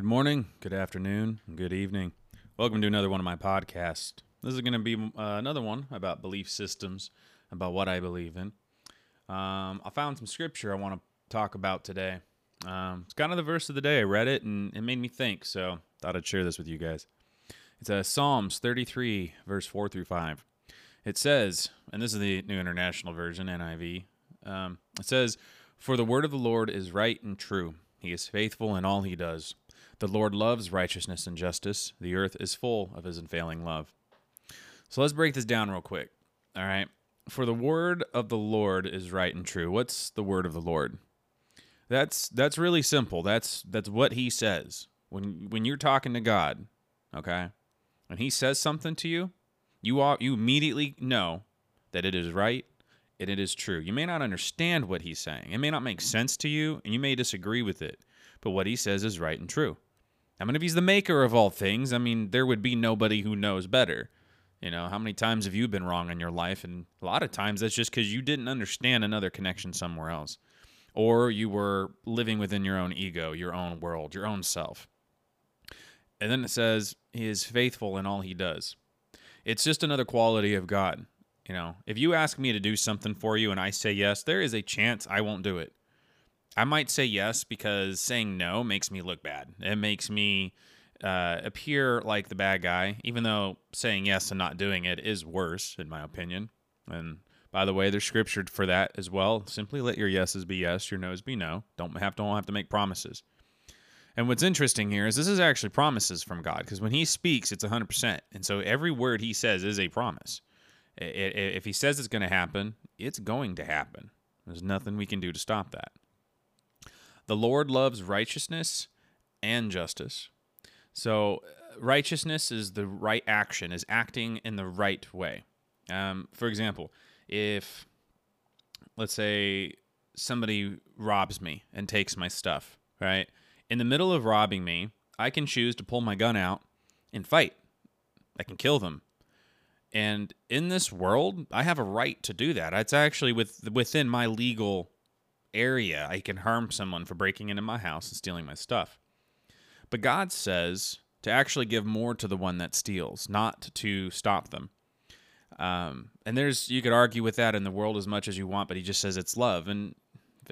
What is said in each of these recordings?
Good morning, good afternoon, good evening. Welcome to another one of my podcasts. This is going to be uh, another one about belief systems, about what I believe in. Um, I found some scripture I want to talk about today. Um, it's kind of the verse of the day. I read it and it made me think, so thought I'd share this with you guys. It's uh, Psalms 33, verse 4 through 5. It says, and this is the New International Version, NIV. Um, it says, For the word of the Lord is right and true. He is faithful in all he does. The Lord loves righteousness and justice. The earth is full of his unfailing love. So let's break this down real quick. All right. For the word of the Lord is right and true. What's the word of the Lord? That's that's really simple. That's that's what he says. When when you're talking to God, okay? When he says something to you, you all, you immediately know that it is right and it is true. You may not understand what he's saying. It may not make sense to you and you may disagree with it, but what he says is right and true. I mean, if he's the maker of all things, I mean, there would be nobody who knows better. You know, how many times have you been wrong in your life? And a lot of times that's just because you didn't understand another connection somewhere else. Or you were living within your own ego, your own world, your own self. And then it says, He is faithful in all He does. It's just another quality of God. You know, if you ask me to do something for you and I say yes, there is a chance I won't do it. I might say yes because saying no makes me look bad. It makes me uh, appear like the bad guy, even though saying yes and not doing it is worse, in my opinion. And by the way, there's scripture for that as well. Simply let your yeses be yes, your noes be no. Don't have don't have to make promises. And what's interesting here is this is actually promises from God because when He speaks, it's 100%. And so every word He says is a promise. If He says it's going to happen, it's going to happen. There's nothing we can do to stop that. The Lord loves righteousness and justice. So, uh, righteousness is the right action, is acting in the right way. Um, for example, if, let's say, somebody robs me and takes my stuff, right? In the middle of robbing me, I can choose to pull my gun out and fight. I can kill them. And in this world, I have a right to do that. It's actually with, within my legal area. I can harm someone for breaking into my house and stealing my stuff. But God says to actually give more to the one that steals, not to stop them. Um, and there's you could argue with that in the world as much as you want, but he just says it's love. And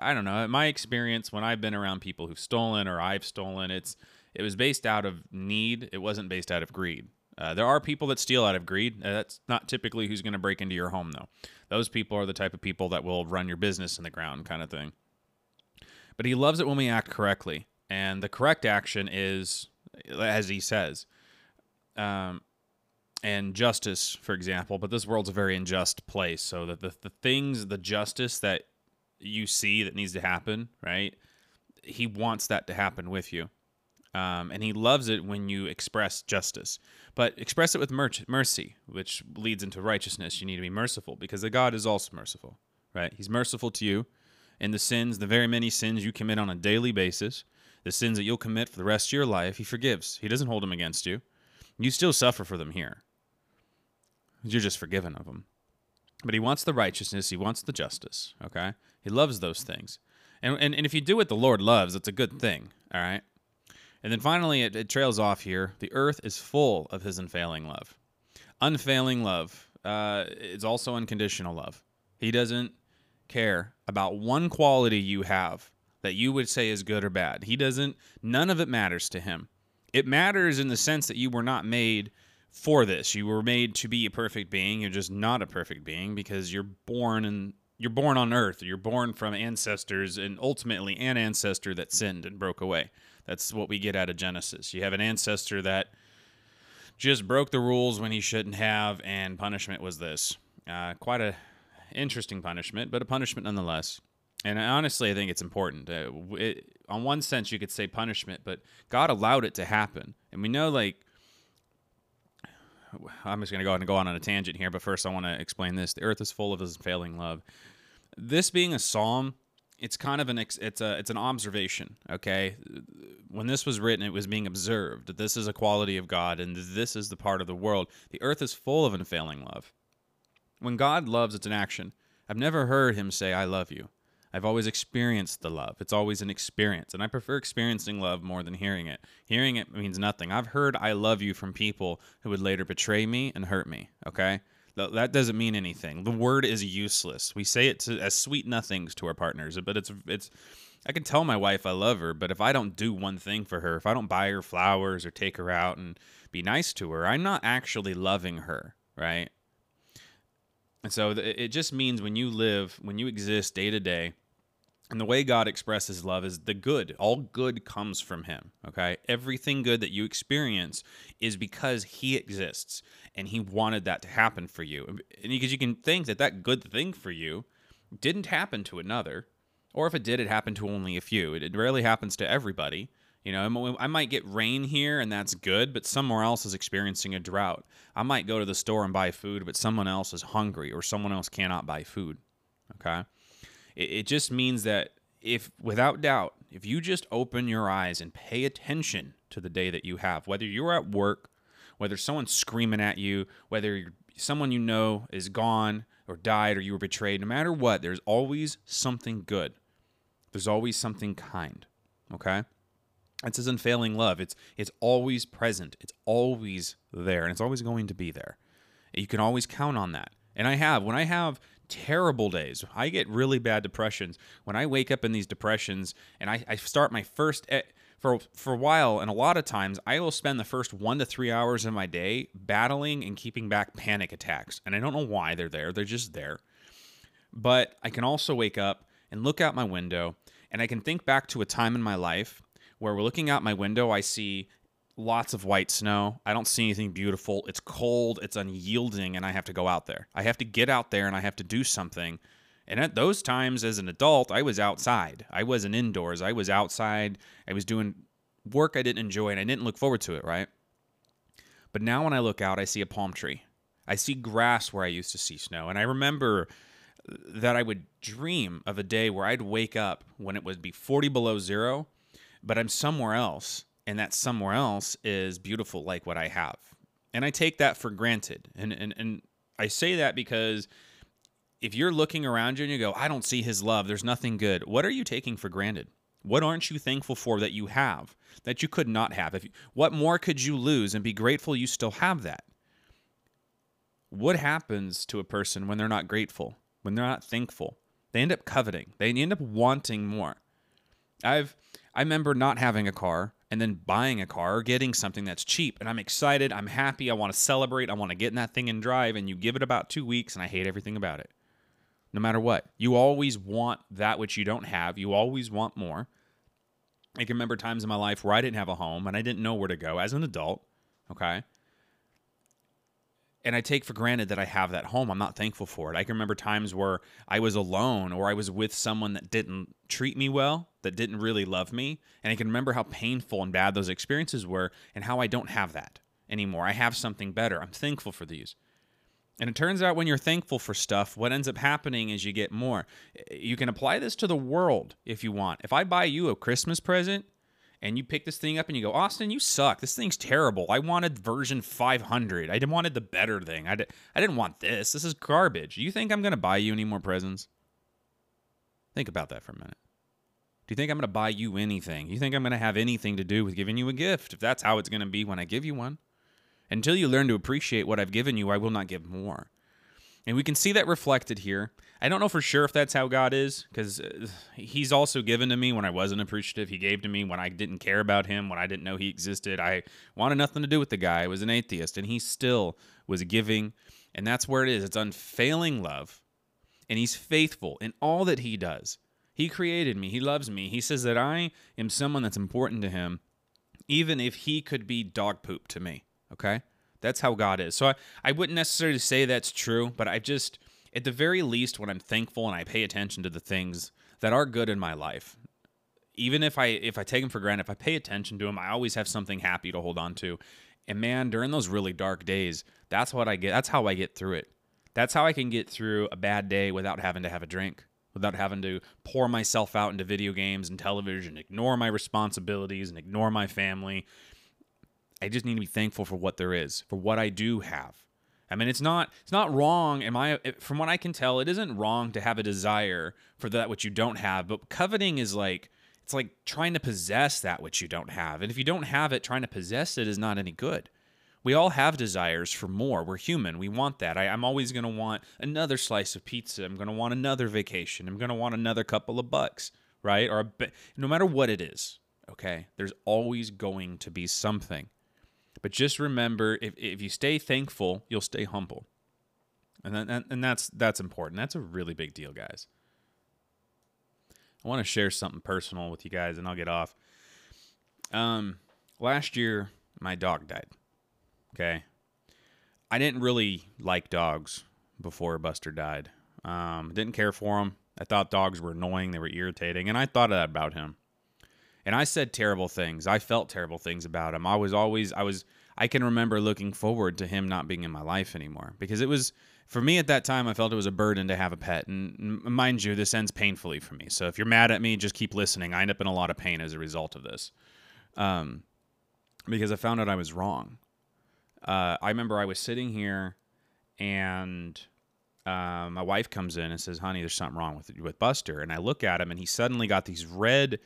I don't know. In my experience, when I've been around people who've stolen or I've stolen, it's it was based out of need. It wasn't based out of greed. Uh, there are people that steal out of greed. Uh, that's not typically who's going to break into your home, though. Those people are the type of people that will run your business in the ground, kind of thing. But he loves it when we act correctly. And the correct action is, as he says, um, and justice, for example. But this world's a very unjust place. So that the, the things, the justice that you see that needs to happen, right? He wants that to happen with you. Um, and he loves it when you express justice. But express it with mercy, which leads into righteousness. You need to be merciful because the God is also merciful, right? He's merciful to you. And the sins, the very many sins you commit on a daily basis, the sins that you'll commit for the rest of your life, he forgives. He doesn't hold them against you. You still suffer for them here. You're just forgiven of them. But he wants the righteousness, he wants the justice, okay? He loves those things. And, and, and if you do what the Lord loves, it's a good thing, all right? And then finally, it, it, trails off here. The earth is full of his unfailing love. Unfailing love uh, is also unconditional love. He doesn't care about one quality you have that you would say is good or bad. He doesn't, none of it matters to him. It matters in the sense that you were not made for this. You were made to be a perfect being. You're just not a perfect being because you're born and you're born on earth. You're born from ancestors and ultimately an ancestor that sinned and broke away. That's what we get out of Genesis. You have an ancestor that just broke the rules when he shouldn't have, and punishment was this. Uh, quite a interesting punishment, but a punishment nonetheless. And honestly, I think it's important. Uh, it, on one sense, you could say punishment, but God allowed it to happen, and we know like. I'm just going to go and go on on a tangent here, but first I want to explain this. The earth is full of his failing love. This being a psalm, it's kind of an it's a it's an observation okay when this was written it was being observed this is a quality of god and this is the part of the world the earth is full of unfailing love when god loves it's an action i've never heard him say i love you I've always experienced the love. It's always an experience. And I prefer experiencing love more than hearing it. Hearing it means nothing. I've heard I love you from people who would later betray me and hurt me. Okay. That doesn't mean anything. The word is useless. We say it to, as sweet nothings to our partners, but it's it's. I can tell my wife I love her, but if I don't do one thing for her, if I don't buy her flowers or take her out and be nice to her, I'm not actually loving her, right? And so it just means when you live, when you exist day to day, and the way God expresses love is the good. All good comes from Him. Okay. Everything good that you experience is because He exists and He wanted that to happen for you. And because you can think that that good thing for you didn't happen to another, or if it did, it happened to only a few. It, rarely happens to everybody. You know, I might get rain here and that's good, but somewhere else is experiencing a drought. I might go to the store and buy food, but someone else is hungry or someone else cannot buy food. Okay. It, it just means that if, without doubt, if you just open your eyes and pay attention to the day that you have, whether you're at work, whether someone's screaming at you, whether someone you know is gone or died or you were betrayed, no matter what, there's always something good. There's always something kind. Okay? It's his unfailing love. It's it's always present. It's always there, and it's always going to be there. You can always count on that. And I have when I have terrible days. I get really bad depressions when I wake up in these depressions, and I, I start my first. E- for, for a while, and a lot of times, I will spend the first one to three hours of my day battling and keeping back panic attacks. And I don't know why they're there, they're just there. But I can also wake up and look out my window, and I can think back to a time in my life where we're looking out my window, I see lots of white snow. I don't see anything beautiful. It's cold, it's unyielding, and I have to go out there. I have to get out there and I have to do something. And at those times as an adult, I was outside. I wasn't indoors. I was outside. I was doing work I didn't enjoy and I didn't look forward to it, right? But now when I look out, I see a palm tree. I see grass where I used to see snow. And I remember that I would dream of a day where I'd wake up when it would be 40 below zero but I'm somewhere else, and that somewhere else is beautiful like what I have. And I take that for granted. And and and I say that because if you're looking around you and you go, I don't see his love, there's nothing good. What are you taking for granted? What aren't you thankful for that you have that you could not have? If you, what more could you lose and be grateful you still have that? What happens to a person when they're not grateful, when they're not thankful? They end up coveting. They end up wanting more. I've I remember not having a car and then buying a car or getting something that's cheap and I'm excited, I'm happy, I want to celebrate, I want to get in that thing and drive and you give it about 2 weeks and I hate everything about it. No matter what. You always want that which you don't have. You always want more. I can remember times in my life where I didn't have a home and I didn't know where to go as an adult, okay? And I take for granted that I have that home. I'm not thankful for it. I can remember times where I was alone or I was with someone that didn't treat me well, that didn't really love me. And I can remember how painful and bad those experiences were and how I don't have that anymore. I have something better. I'm thankful for these. And it turns out when you're thankful for stuff, what ends up happening is you get more. You can apply this to the world if you want. If I buy you a Christmas present, and you pick this thing up and you go, Austin, you suck. This thing's terrible. I wanted version 500. I wanted the better thing. I, I didn't want this. This is garbage. You think I'm going to buy you any more presents? Think about that for a minute. Do you think I'm going to buy you anything? You think I'm going to have anything to do with giving you a gift? If that's how it's going to be when I give you one. Until you learn to appreciate what I've given you, I will not give more. And we can see that reflected here. I don't know for sure if that's how God is, because uh, He's also given to me when I wasn't appreciative. He gave to me when I didn't care about Him, when I didn't know He existed. I wanted nothing to do with the guy. I was an atheist, and He still was giving. And that's where it is. It's unfailing love, and He's faithful in all that He does. He created me. He loves me. He says that I am someone that's important to Him, even if He could be dog poop to me. Okay? That's how God is. So I, I wouldn't necessarily say that's true, but I just, at the very least, when I'm thankful and I pay attention to the things that are good in my life, even if I if I take them for granted, if I pay attention to them, I always have something happy to hold on to. And man, during those really dark days, that's what I get. That's how I get through it. That's how I can get through a bad day without having to have a drink, without having to pour myself out into video games and television, ignore my responsibilities and ignore my family I just need to be thankful for what there is, for what I do have. I mean, it's not it's not wrong. Am I from what I can tell, it isn't wrong to have a desire for that which you don't have. But coveting is like it's like trying to possess that which you don't have. And if you don't have it, trying to possess it is not any good. We all have desires for more. We're human. We want that. I, am always going to want another slice of pizza. I'm going to want another vacation. I'm going to want another couple of bucks, right? Or a, no matter what it is, okay? There's always going to be something. But just remember, if, if you stay thankful, you'll stay humble. And, that, and that's that's important. That's a really big deal, guys. I want to share something personal with you guys, and I'll get off. Um, last year, my dog died. Okay, I didn't really like dogs before Buster died. Um, didn't care for him. I thought dogs were annoying. They were irritating, and I thought that about him. And I said terrible things. I felt terrible things about him. I was always, I was, I can remember looking forward to him not being in my life anymore because it was for me at that time, I felt it was a burden to have a pet. And mind you, this ends painfully for me. So if you're mad at me, just keep listening. I end up in a lot of pain as a result of this. Um, because I found out I was wrong. Uh, I remember I was sitting here and uh, my wife comes in and says, honey, there's something wrong with, with Buster. And I look at him and he suddenly got these red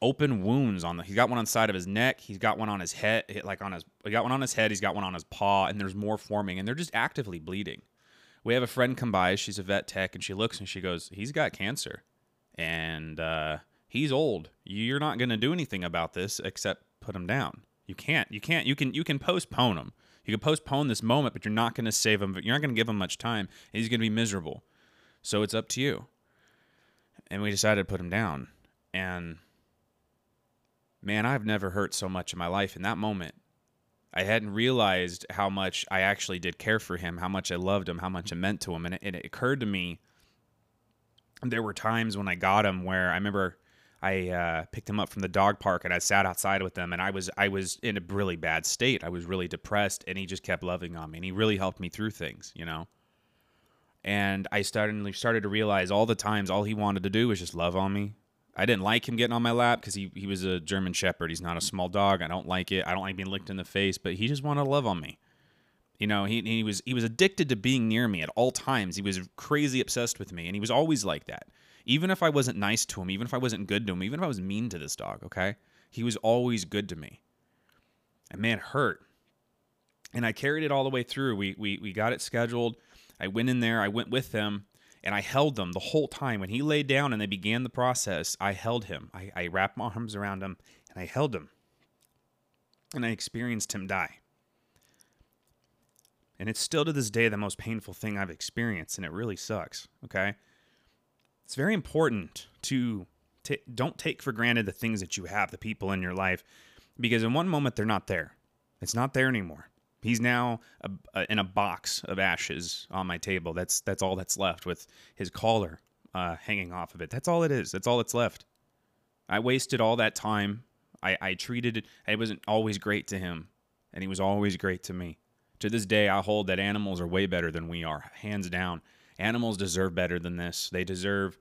open wounds on the he's got one on the side of his neck he's got one on his head like on his he got one on his head he's got one on his paw and there's more forming and they're just actively bleeding we have a friend come by. She's a vet tech, and she looks and she goes, "He's got cancer, and uh, he's old. You're not going to do anything about this except put him down. You can't. You can't. You can. You can postpone him. You can postpone this moment, but you're not going to save him. But you're not going to give him much time. He's going to be miserable. So it's up to you." And we decided to put him down, and man, I've never hurt so much in my life in that moment. I hadn't realized how much I actually did care for him, how much I loved him, how much it meant to him. And it, and it occurred to me there were times when I got him where I remember I uh, picked him up from the dog park and I sat outside with him and I was I was in a really bad state. I was really depressed and he just kept loving on me and he really helped me through things, you know. And I started started to realize all the times all he wanted to do was just love on me, I didn't like him getting on my lap because he, he was a German Shepherd. He's not a small dog. I don't like it. I don't like being licked in the face, but he just wanted love on me. You know, he, he was he was addicted to being near me at all times. He was crazy obsessed with me, and he was always like that. Even if I wasn't nice to him, even if I wasn't good to him, even if I was mean to this dog, okay, he was always good to me. And man, hurt. And I carried it all the way through. We we we got it scheduled. I went in there. I went with them and I held them the whole time. When he laid down and they began the process, I held him. I, I wrapped my arms around him and I held him. And I experienced him die. And it's still to this day the most painful thing I've experienced, and it really sucks. Okay. It's very important to t- don't take for granted the things that you have, the people in your life, because in one moment they're not there. It's not there anymore. He's now a, a, in a box of ashes on my table. That's that's all that's left with his collar uh, hanging off of it. That's all it is. That's all that's left. I wasted all that time. I, I treated it. I wasn't always great to him, and he was always great to me. To this day, I hold that animals are way better than we are, hands down. Animals deserve better than this. They deserve.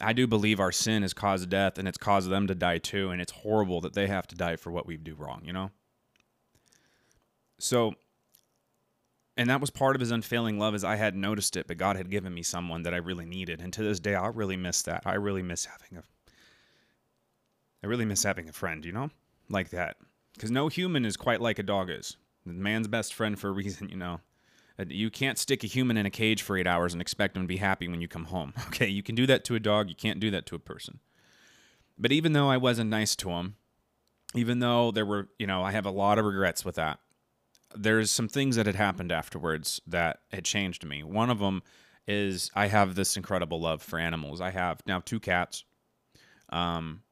I do believe our sin has caused death, and it's caused them to die too. And it's horrible that they have to die for what we do wrong. You know. So, and that was part of his unfailing love, as I hadn't noticed it, but God had given me someone that I really needed, and to this day, I really miss that. I really miss having a, I really miss having a friend, you know, like that, because no human is quite like a dog is. man's best friend for a reason, you know. Uh, you can't stick a human in a cage for eight hours and expect him to be happy when you come home. Okay, you can do that to a dog, you can't do that to a person. But even though I wasn't nice to him, even though there were, you know, I have a lot of regrets with that there's some things that had happened afterwards that had changed me. One of them is I have this incredible love for animals. I have now two cats. Um,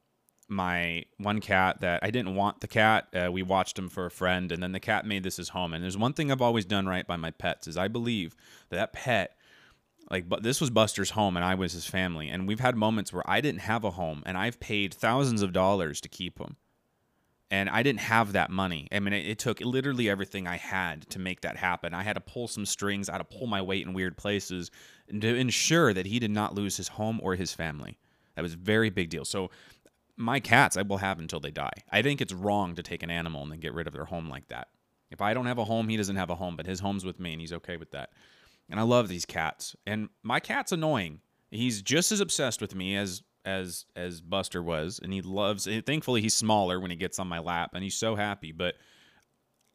my one cat that I didn't want the cat. Uh, we watched him for a friend, and then the cat made this his home. And there's one thing I've always done right by my pets is I believe that, that pet, like, but this was Buster's home, and I was his family. And we've had moments where I didn't have a home, and I've paid thousands of dollars to keep him and I didn't have that money. I mean, it, it, took literally everything I had to make that happen. I had to pull some strings, I had to pull my weight in weird places to ensure that he did not lose his home or his family. That was a very big deal. So, my cats I will have until they die. I think it's wrong to take an animal and then get rid of their home like that. If I don't have a home, he doesn't have a home, but his home's with me and he's okay with that. And I love these cats. And my cat's annoying. He's just as obsessed with me as as as Buster was, and he loves. Thankfully, he's smaller when he gets on my lap, and he's so happy. But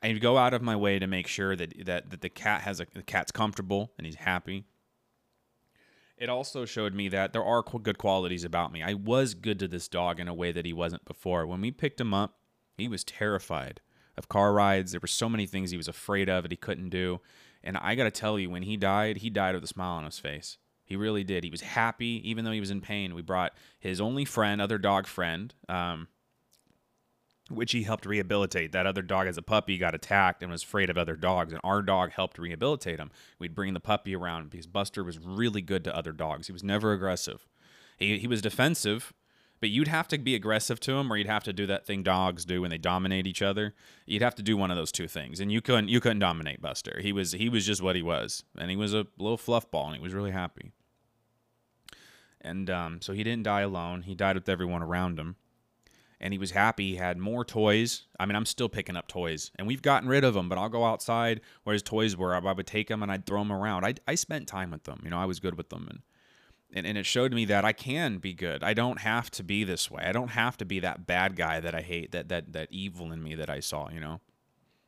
I go out of my way to make sure that that, that the cat has a the cat's comfortable and he's happy. It also showed me that there are good qualities about me. I was good to this dog in a way that he wasn't before. When we picked him up, he was terrified of car rides. There were so many things he was afraid of that he couldn't do. And I got to tell you, when he died, he died with a smile on his face. He really did. He was happy, even though he was in pain. We brought his only friend, other dog friend, um, which he helped rehabilitate. That other dog, as a puppy, got attacked and was afraid of other dogs, and our dog helped rehabilitate him. We'd bring the puppy around because Buster was really good to other dogs. He was never aggressive. He, he was defensive, but you'd have to be aggressive to him, or you'd have to do that thing dogs do when they dominate each other. You'd have to do one of those two things, and you couldn't. You couldn't dominate Buster. He was he was just what he was, and he was a little fluff ball, and he was really happy. And um, so he didn't die alone. He died with everyone around him. And he was happy. He had more toys. I mean, I'm still picking up toys, and we've gotten rid of them. But I'll go outside where his toys were. I would take them and I'd throw them around. I, I spent time with them. You know, I was good with them, and, and and it showed me that I can be good. I don't have to be this way. I don't have to be that bad guy that I hate. That that that evil in me that I saw. You know.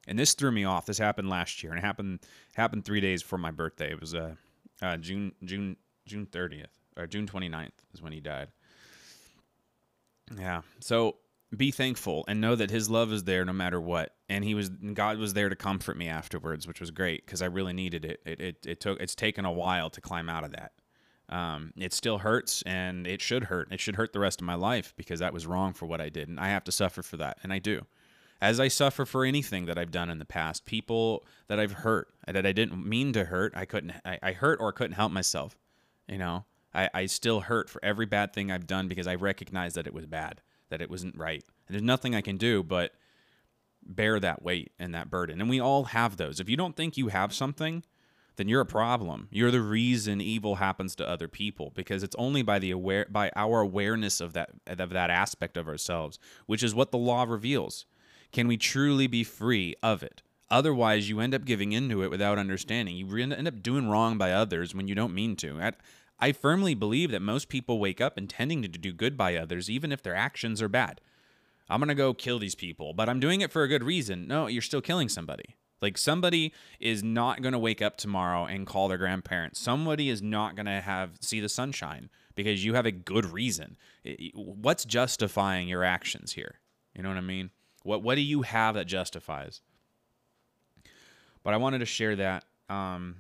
And this threw me off. This happened last year, and it happened happened three days before my birthday. It was uh, uh June June June 30th or June 29th is when he died. Yeah. So be thankful and know that his love is there no matter what. And he was God was there to comfort me afterwards, which was great because I really needed it. It, it. it took it's taken a while to climb out of that. Um, it still hurts and it should hurt. It should hurt the rest of my life because that was wrong for what I did. And I have to suffer for that. And I do. As I suffer for anything that I've done in the past, people that I've hurt, that I didn't mean to hurt, I couldn't, I, I hurt or couldn't help myself, you know, I, I still hurt for every bad thing I've done because I recognize that it was bad, that it wasn't right. And there's nothing I can do but bear that weight and that burden. And we all have those. If you don't think you have something, then you're a problem. You're the reason evil happens to other people because it's only by the aware by our awareness of that of that aspect of ourselves, which is what the law reveals. Can we truly be free of it? Otherwise, you end up giving into it without understanding. You end up doing wrong by others when you don't mean to. Firmly believe that most people wake up intending to do good by others, even if their actions are bad. I'm going to go kill these people, but I'm doing it for a good reason. No, you're still killing somebody. Like somebody is not going to wake up tomorrow and call their grandparents. Somebody is not going to have see the sunshine because you have a good reason. What's justifying your actions here? You know what I mean? What what do you have that justifies? But I wanted to share that um,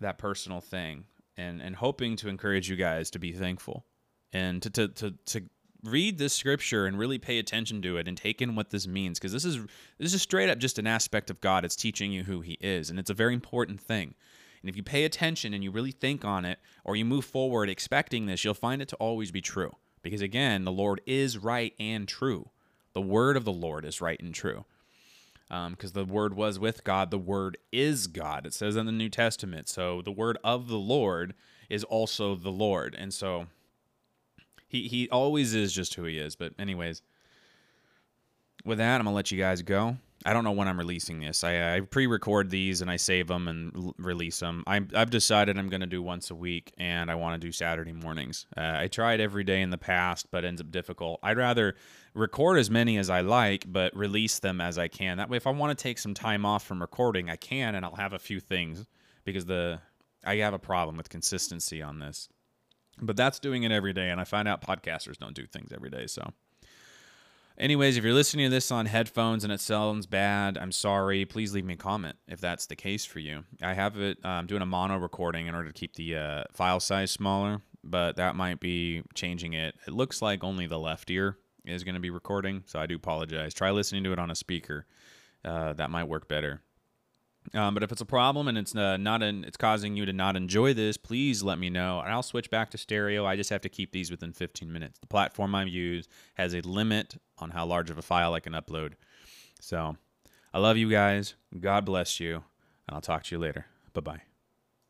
that personal thing and and hoping to encourage you guys to be thankful and to to to, to read this scripture and really pay attention to it and take in what this means because this is this is straight up just an aspect of God. It's teaching you who He is, and it's a very important thing. And if you pay attention and you really think on it, or you move forward expecting this, you'll find it to always be true. Because again, the Lord is right and true. The word of the Lord is right and true because um, the word was with God, the word is God. It says in the New Testament. So the word of the Lord is also the Lord, and so he he always is just who he is. But anyways, with that, I'm gonna let you guys go. I don't know when I'm releasing this. I, I pre-record these and I save them and l- release them. i have decided I'm going to do once a week and I want to do Saturday mornings. Uh, I tried every day in the past, but ends up difficult. I'd rather record as many as I like, but release them as I can. That way, if I want to take some time off from recording, I can, and I'll have a few things because the I have a problem with consistency on this. But that's doing it every day, and I find out podcasters don't do things every day, so. Anyways, if you're listening to this on headphones and it sounds bad, I'm sorry. Please leave me a comment if that's the case for you. I have it. I'm um, doing a mono recording in order to keep the uh, file size smaller, but that might be changing it. It looks like only the left ear is going to be recording, so I do apologize. Try listening to it on a speaker. Uh, that might work better. Um, but if it's a problem and it's uh, not an, it's causing you to not enjoy this, please let me know, and I'll switch back to stereo. I just have to keep these within 15 minutes. The platform I use has a limit on how large of a file I can upload. So, I love you guys. God bless you, and I'll talk to you later. Bye bye.